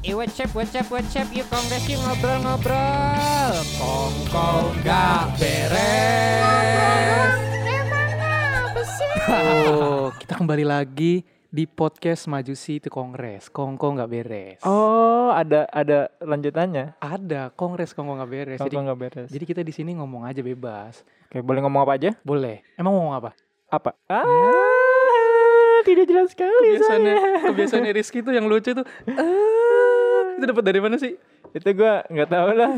Eh what's up, what's up, what's up Yuk kongres yuk ngobrol-ngobrol Kongkong gak beres Oh, kita kembali lagi di podcast Majusi itu Kongres. Kongko nggak beres. Oh, ada ada lanjutannya. Ada Kongres Kongko nggak beres. Jadi, nggak beres. jadi kita di sini ngomong aja bebas. Oke, boleh ngomong apa aja? Boleh. Emang ngomong apa? Apa? Ah, tidak jelas sekali Kebiasaannya, saya. kebiasaannya Rizky tuh yang lucu tuh. Ah, itu dapat dari mana sih? Itu gua nggak tahu lah.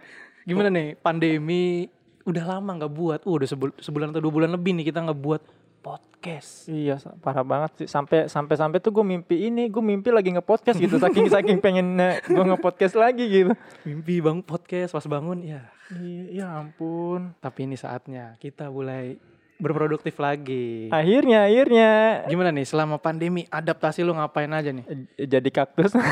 Gimana nih? Pandemi udah lama nggak buat. Uh, udah sebul- sebulan atau dua bulan lebih nih kita nggak buat podcast. iya, parah banget sih. Sampai sampai sampai tuh gue mimpi ini, gue mimpi lagi nge-podcast gitu. Saking saking pengen gue nge-podcast lagi gitu. Mimpi bang podcast pas bangun ya. Iya, ya ampun. Tapi ini saatnya kita mulai berproduktif lagi. Akhirnya, akhirnya Gimana nih selama pandemi adaptasi lu ngapain aja nih? eh, jadi kaktus.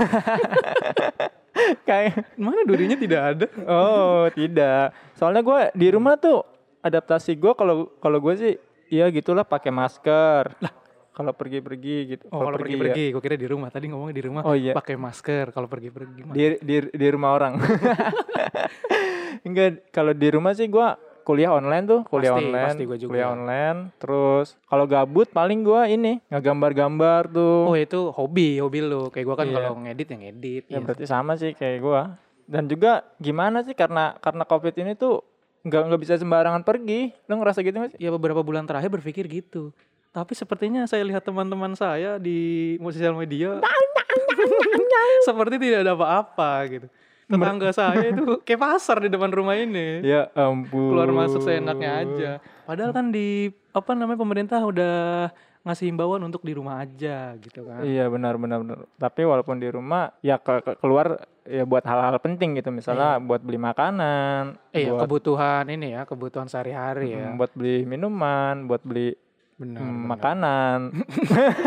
Kayak Mana durinya tidak ada? Oh tidak, soalnya gue di rumah tuh adaptasi gue kalau kalau gue sih, ya gitulah pakai masker. Lah, kalau pergi-pergi gitu. Oh, kalau ya. pergi-pergi, gue kira di rumah. Tadi ngomongnya di rumah Oh, iya. pakai masker. Kalau pergi-pergi di di di rumah orang. Enggak, kalau di rumah sih gue kuliah online tuh, kuliah Pasti, online, pasti gua juga. kuliah online. Terus kalau gabut paling gue ini ngegambar-gambar tuh. Oh itu hobi, hobi lu. Kayak gue kan Iya. kalau ngedit ya ngedit. Ya Iya. berarti sama sih kayak gua. Dan juga gimana sih karena karena covid ini tuh nggak nggak bisa sembarangan pergi. Lo ngerasa gitu nggak sih? Ya beberapa bulan terakhir berpikir gitu. Tapi sepertinya saya lihat teman-teman saya di sosial media seperti tidak ada apa-apa gitu. Tetangga saya itu kayak pasar di depan rumah ini. Ya ampun. keluar masuk seenaknya aja. Padahal kan di apa namanya pemerintah udah ngasih himbauan untuk di rumah aja gitu kan. Iya benar benar benar. Tapi walaupun di rumah ya ke, ke- keluar ya buat hal-hal penting gitu misalnya buat beli makanan, Eh ya buat, kebutuhan ini ya, kebutuhan sehari-hari ya. mm, buat beli minuman, buat beli Benar. mm, benar. makanan.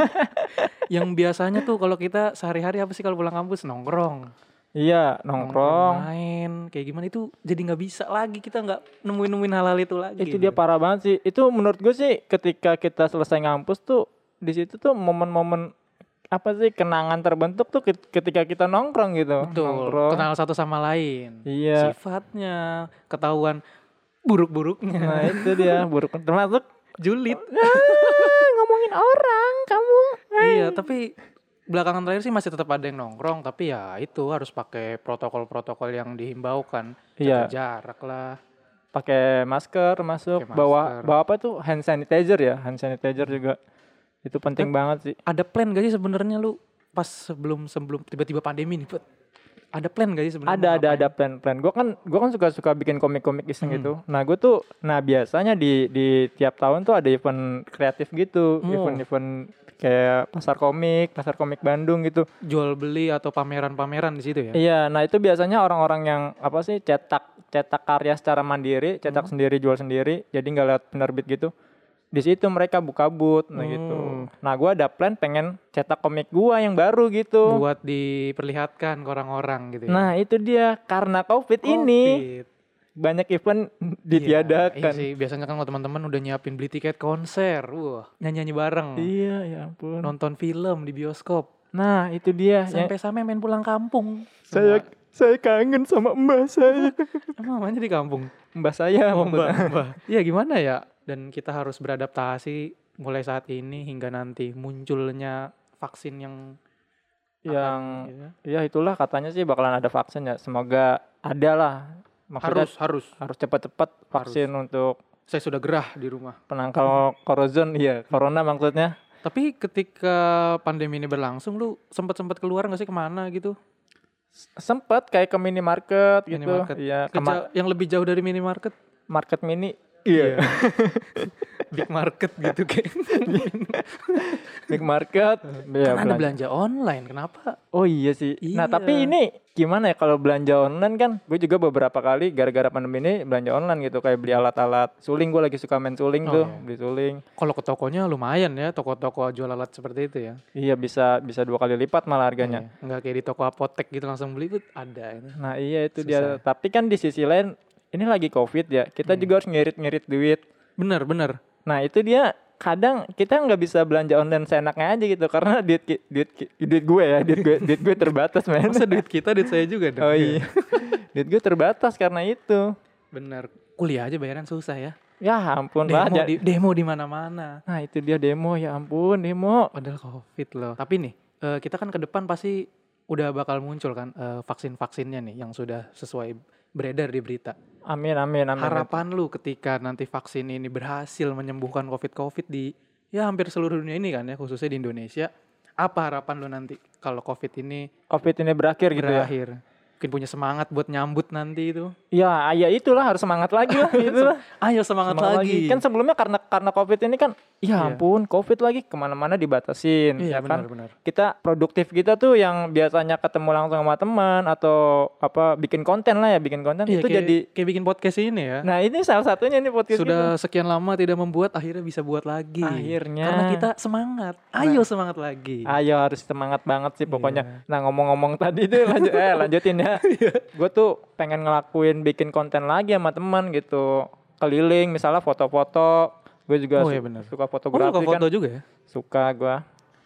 Yang biasanya tuh kalau kita sehari-hari apa sih kalau pulang kampus nongkrong, iya nongkrong. main, kayak gimana itu jadi nggak bisa lagi kita nggak nemuin-nemuin hal-hal itu lagi. Itu gitu. dia parah banget sih. Itu menurut gue sih ketika kita selesai ngampus tuh di situ tuh momen-momen apa sih kenangan terbentuk tuh ket- ketika kita nongkrong gitu. Betul. Nongkrong. Kenal satu sama lain. Iya. Sifatnya, ketahuan buruk-buruknya. Nah itu dia buruk termasuk Julid. ah, ngomongin orang kamu. Iya, tapi belakangan terakhir sih masih tetap ada yang nongkrong, tapi ya itu harus pakai protokol-protokol yang dihimbaukan. Iya. Jaga jarak lah. Pakai masker masuk Pakai bawa masker. bawa apa tuh hand sanitizer ya hand sanitizer juga itu penting banget sih. Ada plan gak sih sebenarnya lu pas sebelum sebelum tiba-tiba pandemi nih, Put? Ada plan gak sih sebenarnya? ada ada ada plan plan gue kan gue kan suka suka bikin komik-komik iseng Hmm. gitu nah gue tuh nah biasanya di di tiap tahun tuh ada event kreatif gitu Oh. event-event kayak pasar komik pasar komik Bandung gitu jual beli atau pameran-pameran di situ ya? iya nah itu biasanya orang-orang yang apa sih cetak cetak karya secara mandiri cetak Hmm. sendiri jual sendiri jadi nggak lewat penerbit gitu di situ mereka buka booth nah gitu Hmm. nah gue ada plan pengen cetak komik gua yang baru gitu Buat diperlihatkan ke orang-orang gitu ya. nah itu dia karena covid, ini Covid. banyak event Iya, ditiadakan. Iya sih, biasanya kan kalau teman-teman udah nyiapin beli tiket konser, wah, nyanyi-nyanyi bareng. Iya, ya ampun. nonton film di bioskop Nah, itu dia. Ya, sampai sampai main pulang kampung saya saya kangen sama mbah saya. emang namanya di kampung mbah saya oh, mbak mbak iya gimana ya dan kita harus beradaptasi mulai saat ini hingga nanti munculnya vaksin yang yang akan, gitu. ya itulah katanya sih bakalan ada vaksin ya. Semoga ada lah. Maksudnya harus harus harus cepat-cepat vaksin untuk saya sudah gerah di rumah penangkal korozon iya, corona maksudnya. tapi ketika pandemi ini berlangsung lu sempat sempat keluar nggak sih ke mana gitu S- Sempet kayak ke minimarket gitu. Minimarket. Iya, ke Keja- ma- yang lebih jauh dari minimarket market mini. Iya. big market gitu kayak Big market. Iya, kan ada belanja. belanja online kenapa Oh iya sih. Nah Iya. tapi ini gimana ya kalau belanja online kan? Gue juga beberapa kali gara-gara pandemi ini belanja online gitu kayak beli alat-alat suling. Gue lagi suka main suling Oh, tuh, iya. beli suling. kalau ke tokonya lumayan ya toko-toko jual alat seperti itu ya Iya bisa bisa dua kali lipat malah harganya. Iya, nggak kayak di toko apotek gitu langsung beli itu ada itu. Nah iya itu Susah. dia. Tapi kan di sisi lain ini lagi covid ya. Kita Hmm. juga harus ngirit-ngirit duit. bener bener Nah itu dia kadang kita nggak bisa belanja online seenaknya aja gitu karena duit duit duit gue ya duit gue duit gue terbatas men Masa duit kita, duit saya juga dong. oh iya duit gue terbatas karena itu Bener. Kuliah aja bayaran susah ya. ya ampun Demo ja- di, demo di mana-mana. nah itu dia demo ya ampun demo Padahal covid loh. Tapi nih, eh, kita kan ke depan pasti udah bakal muncul kan eh, vaksin-vaksinnya nih yang sudah sesuai beredar di berita. amin amin amin Harapan lu ketika nanti vaksin ini berhasil menyembuhkan covid-covid di ya hampir seluruh dunia ini kan ya, khususnya di Indonesia. Apa harapan lu nanti kalau covid ini covid ini berakhir gitu ya berakhir? Mungkin punya semangat buat nyambut nanti itu. ya ya itulah harus semangat lagi lah itulah Ayo semangat, Semangat lagi. kan sebelumnya karena karena covid ini kan ya Iya. ampun covid lagi ke mana-mana dibatasin Iya ya kan benar-benar. kita produktif kita tuh yang biasanya ketemu langsung sama teman atau apa bikin konten lah ya bikin konten Iya, itu kayak, jadi kayak bikin podcast ini ya. nah ini salah satunya nih podcast Sudah sekian lama tidak membuat, akhirnya bisa buat lagi. Akhirnya. Karena kita semangat. Ayo semangat lagi. ayo harus semangat banget sih pokoknya Iya. nah ngomong-ngomong tadi tuh lanjut eh lanjutin ya gue tuh pengen ngelakuin bikin konten lagi sama teman gitu keliling misalnya foto-foto gue juga Oh, su- iya bener. suka Oh, fotografi suka kan foto juga ya? suka gua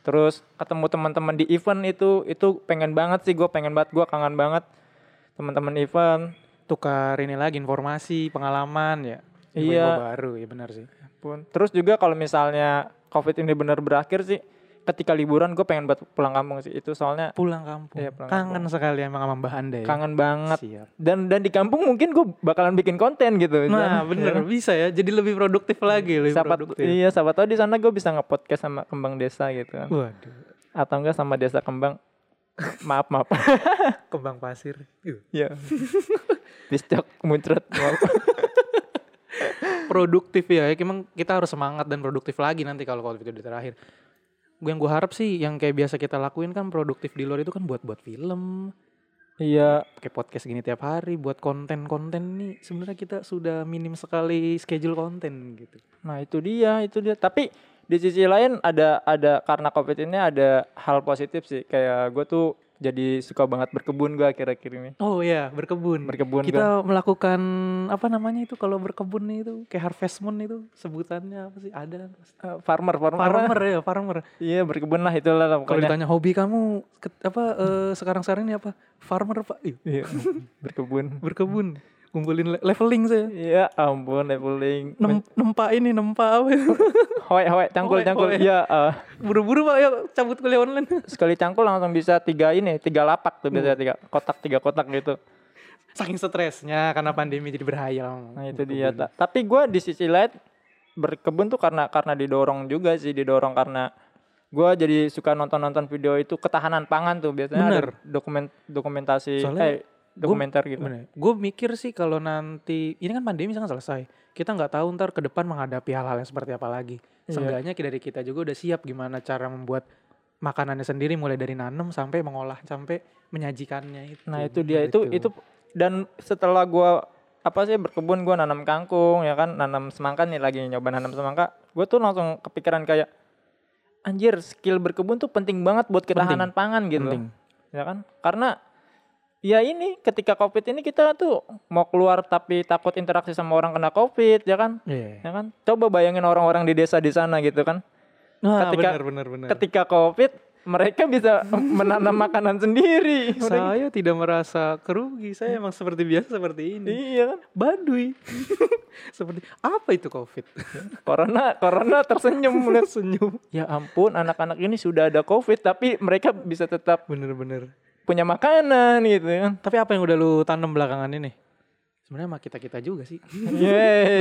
terus ketemu teman-teman di event itu itu pengen banget sih gue pengen banget gue kangen banget teman-teman event Tukar ini lagi informasi, pengalaman ya. Iya. Baru ya benar sih. pun terus juga kalau misalnya covid ini benar berakhir sih ketika liburan gue pengen buat pulang kampung sih itu soalnya Pulang kampung. Iya, pulang Kangen sekali emang sama Mbak Anda ya. kangen banget Siap. dan dan di kampung mungkin gue bakalan bikin konten gitu Nah, bener bisa ya. Jadi lebih produktif lagi, lebih siapa produktif. iya siapa tahu di sana gue bisa nge-podcast sama kembang desa gitu kan Waduh, atau enggak sama desa kembang maaf maaf kembang pasir. Yuh. ya piscok muncrat produktif ya. Emang kita harus semangat dan produktif lagi nanti kalau covid itu terakhir. Gue yang gue harap sih yang kayak biasa kita lakuin kan produktif di luar itu kan buat buat film, iya kayak podcast gini tiap hari, buat konten-konten nih. Sebenarnya kita sudah minim sekali schedule konten gitu. Nah itu dia, itu dia. Tapi di sisi lain ada ada karena covid ini ada hal positif sih. Kayak gue tuh jadi suka banget berkebun gue akhir-akhir ini. Oh iya, berkebun. Berkebun Kita melakukan apa namanya itu kalau berkebun itu kayak harvest moon itu sebutannya apa sih? Ada. Eh, farmer, farmer, Farmer ya, farmer. Iya berkebun lah itulah lah Kalau ditanya hobi kamu ke- apa eh, sekarang-sekarang ini apa? Farmer Pak. Ih, Iya berkebun. berkebun. Ngumpulin le- leveling saya. Iya ampun leveling. Nem- nempa ini, nempa apa? Hoe hoe cangkul Hoe, cangkul. Iya eh, Buru-buru Pak, yuk cabut kuliah online. sekali cangkul langsung bisa tiga ini tiga lapak tuh biasanya tiga kotak tiga kotak gitu. Saking stresnya karena pandemi jadi berhayal. Nah itu dia. Ta- Tapi gue di sisi lain berkebun tuh karena karena didorong juga sih didorong karena gue jadi suka nonton-nonton video itu ketahanan pangan tuh biasanya Bener. ada dokumen dokumentasi Soalnya eh dokumenter gitu. Gue mikir sih kalau nanti ini kan pandemi kan selesai, kita nggak tahu ntar ke depan menghadapi hal-hal yang seperti apa lagi. Iya. Seenggaknya dari kita juga udah siap gimana cara membuat makanannya sendiri mulai dari nanam sampai mengolah sampai menyajikannya itu. Nah itu dia itu itu dan setelah gue apa sih berkebun gue nanam kangkung ya kan nanam semangka nih lagi nyoba nanam semangka gue tuh langsung kepikiran kayak anjir skill berkebun tuh penting banget buat ketahanan pangan gitu penting. ya kan karena ya ini ketika covid ini kita tuh mau keluar tapi takut interaksi sama orang kena covid ya kan Iya. ya kan coba bayangin orang-orang di desa di sana gitu kan Nah, Ketika- benar benar benar. ketika covid mereka bisa menanam makanan sendiri Saya tidak merasa kerugi, saya emang seperti biasa seperti ini. iya kan Baduy. seperti apa itu Covid? corona corona tersenyum melihat Senyum. ya ampun anak-anak ini sudah ada covid tapi mereka bisa tetap Bener-bener. Punya makanan gitu kan Tapi apa yang udah lu tanam belakangan ini? Sebenarnya sama kita-kita juga sih.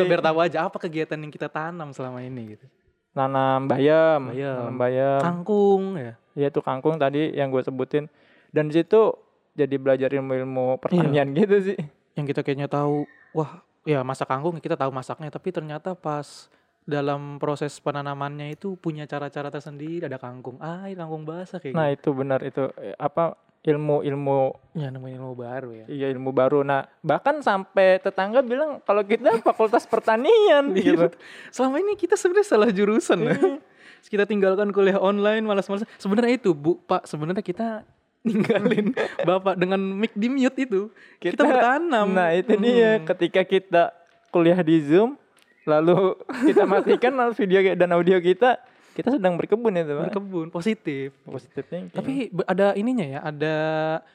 Biar tahu aja apa kegiatan yang kita tanam selama ini gitu. nanam bayam, Bayam. nanam bayam Kangkung ya. ya itu kangkung tadi yang gue sebutin dan di situ jadi belajar ilmu-ilmu pertanian gitu sih Yang kita kayaknya tahu, wah ya masak kangkung kita tahu masaknya, tapi ternyata pas dalam proses penanamannya itu punya cara-cara tersendiri ada kangkung ah ini kangkung basah kayak nah gitu. itu benar itu Eh, apa ilmu-ilmu ya nemuin ilmu baru ya iya ilmu baru nah bahkan sampai tetangga bilang kalau kita fakultas pertanian Iya, gitu. Selama ini kita sebenarnya salah jurusan ya. Terus kita tinggalkan kuliah online malas-malas. Sebenarnya itu Bu, Pak, sebenarnya kita ninggalin Bapak dengan mic di mute itu. Kita, bertanam. Nah itu dia Hmm. ketika kita kuliah di Zoom lalu kita matikan video dan audio kita kita sedang berkebun itu Pak. berkebun positif positif thinking. tapi ada ininya ya ada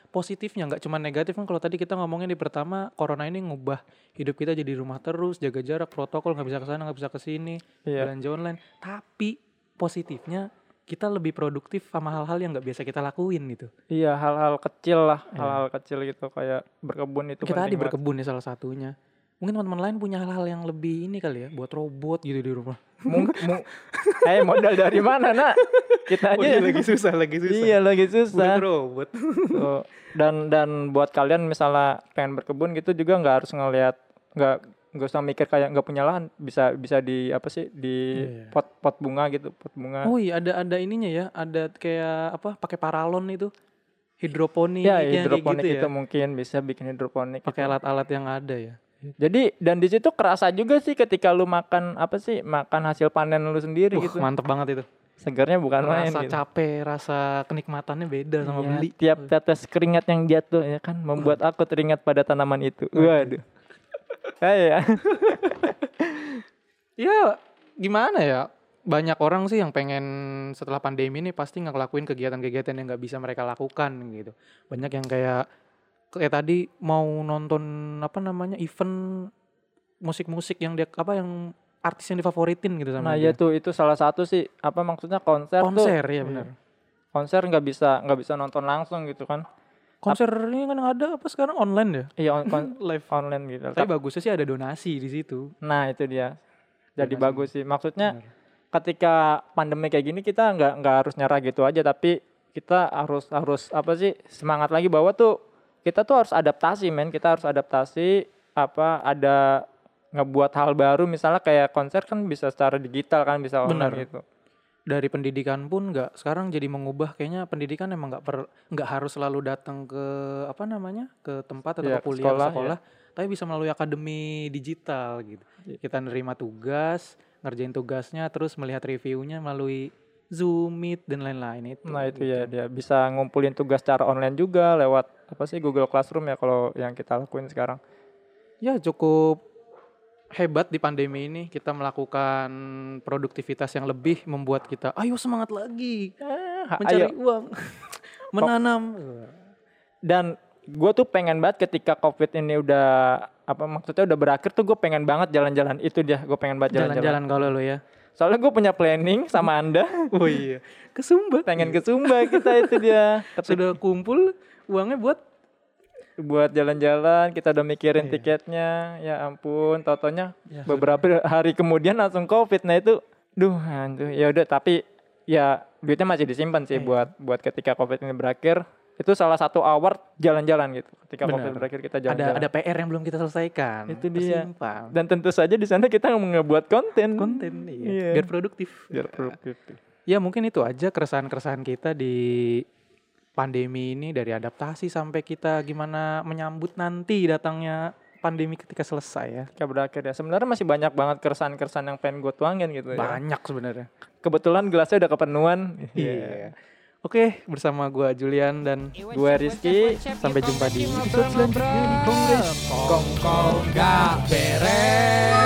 positifnya nggak cuma negatif kan kalau tadi kita ngomongin di pertama corona ini ngubah hidup kita jadi di rumah terus jaga jarak protokol nggak bisa ke sana nggak bisa ke sini Iya. belanja online tapi positifnya kita lebih produktif sama hal-hal yang nggak biasa kita lakuin gitu iya hal-hal kecil lah Iya. hal-hal kecil gitu kayak berkebun itu kita banget. berkebun ya salah satunya mungkin teman-teman lain punya hal-hal yang lebih ini kali ya buat robot gitu di rumah. Mung- mung- eh modal dari mana nak? Kita Oh, aja iya, lagi susah lagi susah. Iya lagi buat susah. robot. Tuh. dan dan buat kalian misalnya pengen berkebun gitu juga nggak harus ngelihat nggak nggak usah mikir kayak nggak punya lahan. Bisa bisa di apa sih di Iya. pot pot bunga gitu pot bunga. Oh iya ada ada ininya ya ada kayak apa pakai paralon itu. Hidroponik ya yang kayak hidroponik gitu ya. itu mungkin bisa bikin hidroponik pakai gitu. alat-alat yang ada ya jadi dan di situ kerasa juga sih ketika lu makan apa sih makan hasil panen lu sendiri Wah, gitu. mantep banget itu. Segarnya bukan main rasa gitu. capek rasa kenikmatannya beda sama Iya, beli. tiap tetes keringat yang jatuh ya kan membuat aku teringat pada tanaman itu. Waduh. Kayak ya gimana ya? Banyak orang sih yang pengen setelah pandemi ini pasti ngelakuin kegiatan-kegiatan yang nggak bisa mereka lakukan gitu. Banyak yang kayak kayak tadi mau nonton apa namanya event musik-musik yang dia apa yang artis yang difavoritin gitu sama nah dia. ya tuh itu salah satu sih. Apa maksudnya konser tuh. Konser ya benar. Konser nggak bisa nggak bisa nonton langsung gitu kan. Konser ini kan ada apa sekarang online ya? Iya on- kon- live. online gitu. Tapi bagusnya sih ada donasi di situ. Nah itu dia. Jadi Donasi. bagus sih. Maksudnya Benar. ketika pandemi kayak gini kita nggak nggak harus nyerah gitu aja. Tapi kita harus harus apa sih semangat lagi bahwa tuh kita tuh harus adaptasi men. Kita harus adaptasi apa ada ngebuat hal baru. Misalnya kayak konser kan bisa secara digital kan bisa online Benar. gitu. Dari pendidikan pun nggak. Sekarang jadi mengubah. Kayaknya pendidikan emang nggak per nggak harus selalu datang ke apa namanya ke tempat atau Iya, ke kuliah sekolah, sekolah, sekolah tapi bisa melalui akademi digital gitu. Iya. kita nerima tugas ngerjain tugasnya terus melihat reviewnya melalui Zoom Meet dan lain-lain itu nah itu gitu. ya dia. Bisa ngumpulin tugas secara online juga lewat apa sih Google Classroom ya kalau yang kita lakuin sekarang? Ya cukup hebat di pandemi ini. Kita melakukan produktivitas yang lebih membuat kita ayo semangat lagi. Eh, mencari ayo. uang. Menanam. Dan gue tuh pengen banget ketika covid ini udah apa maksudnya udah berakhir tuh gue pengen banget jalan-jalan. Itu dia gue pengen banget jalan-jalan. Jalan-jalan kalau lo ya. Soalnya gue punya planning sama anda. Oh iya. Ke Sumba pengen ke Sumba kita itu dia. Ketika sudah kumpul uangnya buat buat jalan-jalan kita udah mikirin Iya. tiketnya ya ampun totonya Ya, beberapa hari kemudian langsung covid nah itu duh anjir ya udah tapi ya duitnya masih disimpan sih Iya. buat buat ketika covid ini berakhir itu salah satu award jalan-jalan gitu ketika Benar. covid berakhir kita ada jalan-jalan ada PR yang belum kita selesaikan Itu dia. Tersimpan. dan tentu saja di sana kita ngebuat konten konten iya. Iya. biar produktif biar produktif ya mungkin itu aja keresahan-keresahan kita di pandemi ini dari adaptasi sampai kita gimana menyambut nanti datangnya pandemi ketika selesai ya? Ketika berakhir ya. Sebenarnya masih banyak banget keresahan-keresahan yang pengen gue tuangin gitu ya. Banyak sebenarnya. Kebetulan gelasnya udah kepenuhan. Iya. Oke bersama gua Julian dan gue Rizky. Sampai jumpa di episode selanjutnya di Kongres. Kong Kong gak beres